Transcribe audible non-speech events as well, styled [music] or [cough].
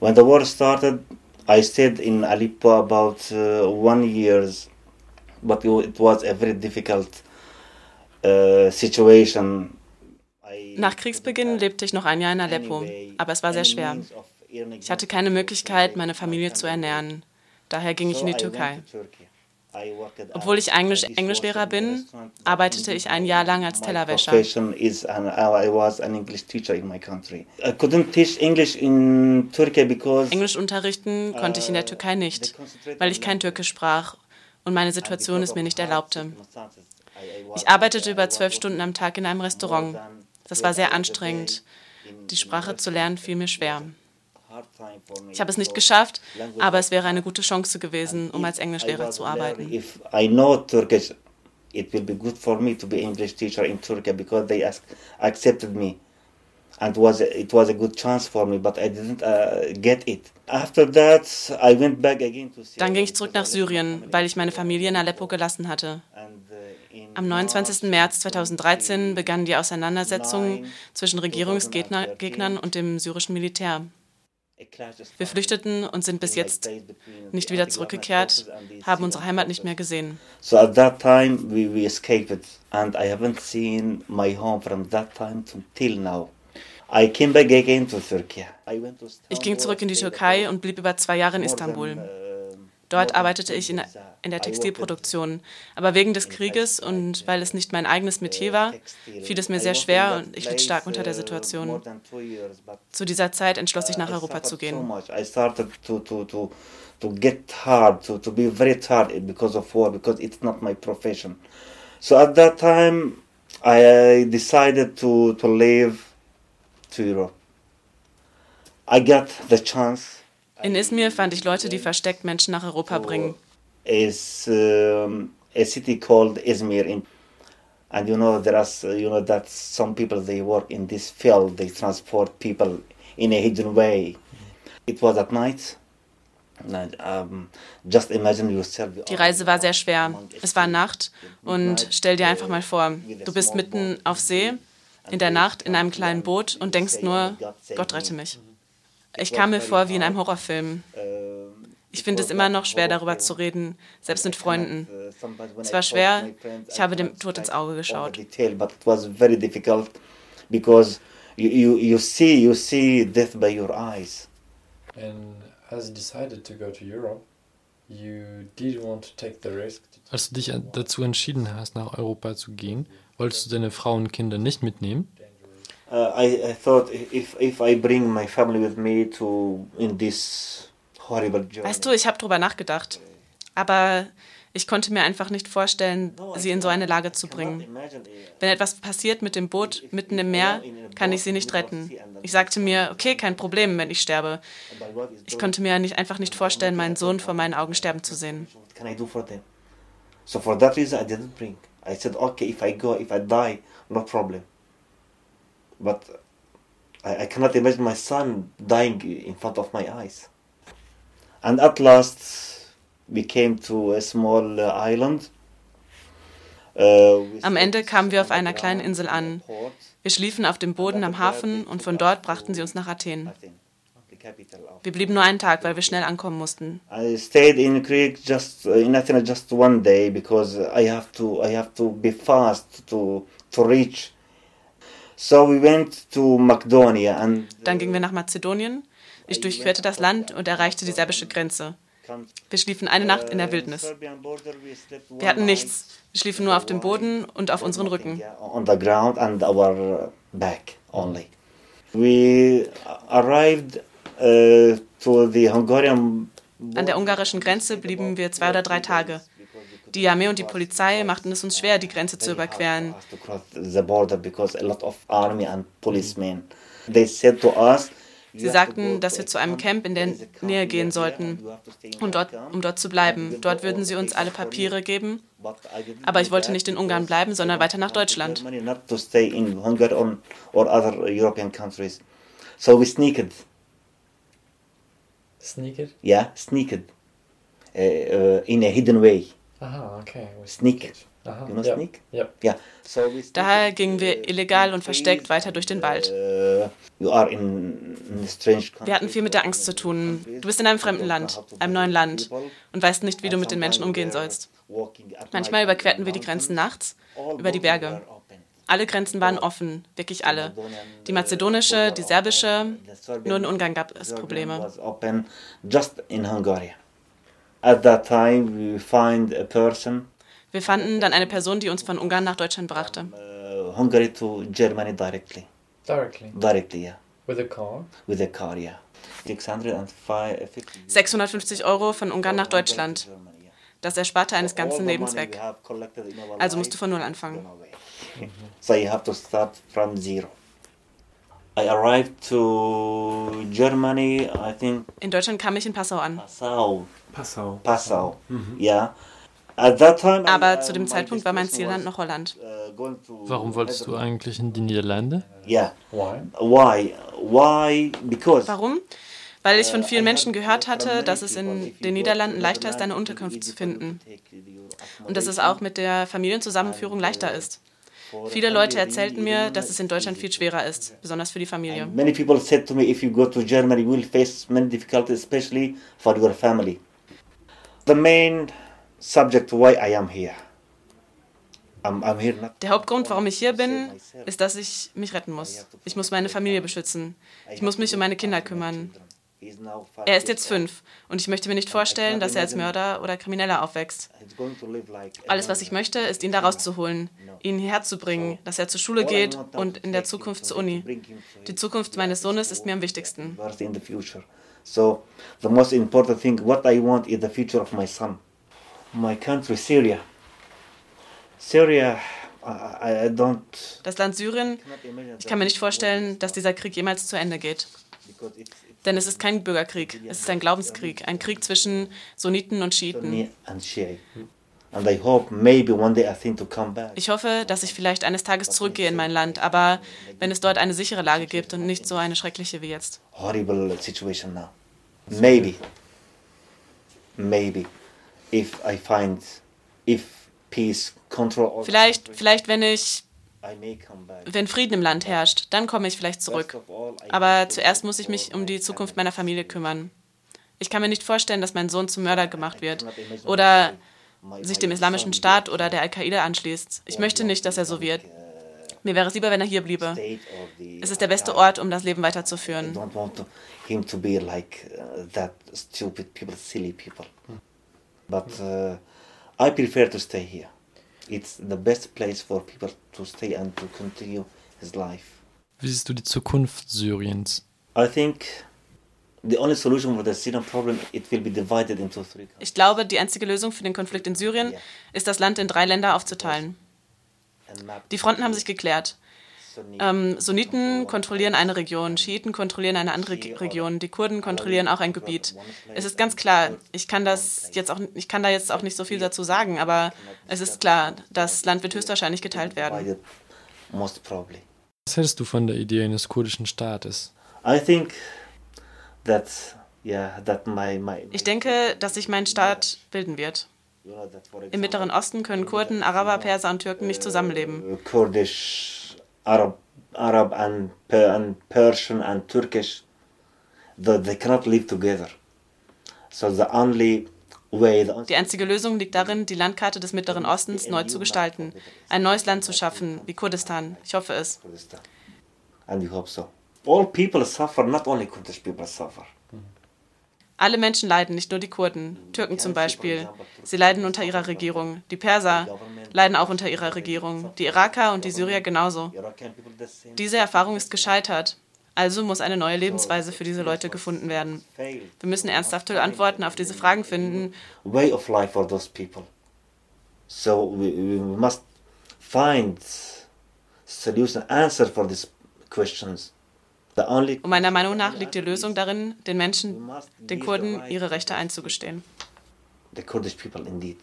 When the war started, I stayed in Aleppo about uh, one years, but it was a very difficult uh, situation. Nach Kriegsbeginn lebte ich noch ein Jahr in Aleppo, aber es war sehr schwer. Ich hatte keine Möglichkeit, meine Familie zu ernähren. Daher ging ich in die Türkei. Obwohl ich Englisch Englischlehrer bin, arbeitete ich ein Jahr lang als Tellerwäscher. Englisch unterrichten konnte ich in der Türkei nicht, weil ich kein Türkisch sprach und meine Situation es mir nicht erlaubte. Ich arbeitete über zwölf Stunden am Tag in einem Restaurant. Das war sehr anstrengend. Die Sprache zu lernen fiel mir schwer. Ich habe es nicht geschafft, aber es wäre eine gute Chance gewesen, um als Englischlehrer zu arbeiten. It will be good for me to be English teacher in Turkey because they accepted me, and was it was a good chance for me, but I didn't uh, get it. After that, I went back again to. Dann ging ich zurück nach Syrien, weil ich meine Familie in Aleppo gelassen hatte. Uh, Am 29. März 2013 begannen die Auseinandersetzungen zwischen Regierungsgegnern und dem syrischen Militär. Wir flüchteten und sind bis jetzt nicht wieder zurückgekehrt, haben unsere Heimat nicht mehr gesehen. So at that time we, we escaped and I haven't seen my home from that time till now. I came back again to Turkey. Ich ging zurück in die Türkei und blieb über zwei Jahre in Istanbul. Dort arbeitete ich in, in, der Textilproduktion. Aber wegen des Krieges und weil es nicht mein eigenes Metier war, fiel es mir sehr schwer und ich litt stark unter der Situation. Zu dieser Zeit entschloss ich nach Europa zu gehen. to get hard, to, to be very tired because of war, because it's not my profession. So at that time, I decided to, to leave to Europe. I got the chance in Izmir fand ich Leute, die versteckt Menschen nach Europa bringen. Is um, a city called Izmir in and you know there are you know that some people they work in this field they transport people in a hidden way. It was at night. Die Reise war sehr schwer. Es war Nacht und stell dir einfach mal vor, du bist mitten auf See, in der Nacht in einem kleinen Boot und denkst nur, Gott rette mich. Ich kam mir vor wie in einem Horrorfilm. Ich finde es immer noch schwer, darüber zu reden, selbst mit Freunden. Es war schwer, ich habe dem Tod ins Auge geschaut. because you, you, you see you see death by your eyes. And as you decided to go to Europe, you did want to take the risk. Als du dich dazu entschieden hast, nach Europa zu gehen, wolltest du deine Frau und Kinder nicht mitnehmen? Uh, I, I thought if, if I bring my family with me to in this horrible journey. Weißt du, ich habe drüber nachgedacht, aber ich konnte mir einfach nicht vorstellen, sie in so eine Lage zu bringen. Wenn etwas passiert mit dem Boot mitten im Meer, kann ich sie nicht retten. Ich sagte mir, okay, kein Problem, wenn ich sterbe. Ich konnte mir nicht, einfach nicht vorstellen, meinen Sohn vor meinen Augen sterben zu sehen. So for that reason I didn't bring. I said, okay, if I go, if I die, no problem. But I, I cannot imagine my son dying in front of my eyes. And at last, we came to a small uh, island. Uh, am Ende kamen wir auf einer kleinen Insel an. Wir schliefen auf dem Boden am Hafen und von dort brachten sie uns nach Athen. Wir blieben nur einen Tag, weil wir schnell ankommen mussten. I stayed in Greek just uh, in Athens just one day because I have to I have to be fast to to reach So we went to Macedonia and Dann gingen wir nach Mazedonien. Ich durchquerte das Land und erreichte die serbische Grenze. Wir schliefen eine Nacht in der Wildnis. Wir hatten nichts. Wir schliefen nur auf dem Boden und auf unseren Rücken. Uh, An der ungarischen Grenze blieben wir zwei oder drei Tage. Die Armee und die Polizei machten es uns schwer, die Grenze zu überqueren. Sie sagten, dass wir zu einem Camp in der Nähe gehen sollten, um dort, um dort zu bleiben. Dort würden sie uns alle Papiere geben. Aber ich wollte nicht in Ungarn bleiben, sondern weiter nach Deutschland. So we sneaked. Sneaked? Yeah, sneaked. Uh, uh, in a hidden way. Aha, okay. Sneak. Aha. You know ja. sneak? Ja. Yeah. So we Daher gingen wir uh, illegal und versteckt weiter durch den Wald. uh, you are in, in a strange Wir hatten viel mit der Angst zu tun. Du bist in einem fremden Land, einem neuen Land und weißt nicht, wie du mit den Menschen umgehen sollst. Manchmal überquerten wir die Grenzen nachts über die Berge. Alle Grenzen waren offen, wirklich alle. Die mazedonische, die serbische, nur in Ungarn gab es Probleme. just in Hungary. At that time, we find a person, Wir fanden dann eine Person, die uns von Ungarn nach Deutschland brachte. uh, Hungary to Germany directly. Directly. Directly, yeah. With a car? With a car, yeah. 650 650 Euro von Ungarn nach Deutschland. Das ersparte eines ganzen Lebens weg. Also musst du von Null anfangen. [laughs] So you have to start from zero. I arrived to Germany, I think In Deutschland kam ich in Passau an. Passau. Passau. Passau. Yeah. At that time, I- Aber uh, zu dem my Zeitpunkt war mein Zielland noch Holland. uh, Warum wolltest du eigentlich in die Niederlande? Yeah. Why? Why? Why? Because Warum? Weil ich von vielen Menschen gehört hatte, dass es in den Niederlanden leichter ist, eine Unterkunft zu finden. Und dass es auch mit der Familienzusammenführung leichter ist. Viele Leute erzählten mir, dass es in Deutschland viel schwerer ist, besonders für die Familie. Many people said to me, if you go to Germany, you will face many difficulties, especially for your family. The main subject why I am here. I'm, I'm here not. Der Hauptgrund, warum ich hier bin, ist, dass ich mich retten muss. Ich muss meine Familie beschützen. Ich muss mich um meine Kinder kümmern. Er ist jetzt fünf und ich möchte mir nicht vorstellen, dass er als Mörder oder Krimineller aufwächst. Alles, was ich möchte, ist, ihn da rauszuholen, ihn hierher zu bringen, dass er zur Schule geht und in der Zukunft zur Uni. Die Zukunft meines Sohnes ist mir am wichtigsten. So the most important thing, what I want is the future of my son. My country, Syria. Syria, I, I- don't. Das Land Syrien, ich kann mir nicht vorstellen, dass dieser Krieg jemals zu Ende geht. Denn es ist kein Bürgerkrieg, es ist ein Glaubenskrieg, ein Krieg zwischen Sunniten und Schiiten. Ich hoffe, dass ich vielleicht eines Tages zurückgehe in mein Land, aber wenn es dort eine sichere Lage gibt und nicht so eine schreckliche wie jetzt. Horrible situation now. Maybe. Maybe. If I find, if peace, control, Vielleicht, vielleicht wenn ich, Wenn Frieden im Land herrscht, dann komme ich vielleicht zurück. Aber zuerst muss ich mich um die Zukunft meiner Familie kümmern. Ich kann mir nicht vorstellen, dass mein Sohn zum Mörder gemacht wird oder sich dem islamischen Staat oder der Al-Qaida anschließt. Ich möchte nicht, dass er so wird. Mir wäre es lieber, wenn er hier bliebe. Es ist der beste Ort, um das Leben weiterzuführen. Uh, that stupid people, silly people. But uh, I prefer to stay here. It's the best place for people to stay and to continue his life. Wie siehst du die Zukunft Syriens? I think the only solution for the Syrian problem it will be divided into three. Ich glaube, die einzige Lösung für den Konflikt in Syrien ist, das Land in drei Länder aufzuteilen. Die Fronten haben sich geklärt. Ähm, Sunniten kontrollieren eine Region, Schiiten kontrollieren eine andere Region, die Kurden kontrollieren auch ein Gebiet. Es ist ganz klar, ich kann das jetzt auch, ich kann da jetzt auch nicht so viel dazu sagen, aber es ist klar, das Land wird höchstwahrscheinlich geteilt werden. Was hältst du von der Idee eines kurdischen Staates? I think that. Ich denke, dass sich mein Staat bilden wird. Im Mittleren Osten können Kurden, Araber, Perser und Türken nicht zusammenleben. Kurdish, Arab, Arab and, and Persian and Turkish, the, they cannot live together. So the only way, the only Die einzige Lösung liegt darin, die Landkarte des Mittleren Ostens neu zu gestalten, ein neues Land zu schaffen, wie Kurdistan. Ich hoffe es. And we hope so. All people suffer, not only Kurdish people suffer. Alle Menschen leiden, nicht nur die Kurden. Türken zum Beispiel. Sie leiden unter ihrer Regierung. Die Perser leiden auch unter ihrer Regierung. Die Iraker und die Syrier genauso. Diese Erfahrung ist gescheitert. Also muss eine neue Lebensweise für diese Leute gefunden werden. Wir müssen ernsthafte Antworten auf diese Fragen finden way of life for those people. So we, we must find solution, answer for these questions. Und meiner Meinung nach liegt die Lösung darin, den Menschen, den Kurden, ihre Rechte einzugestehen. the Kurdish people indeed.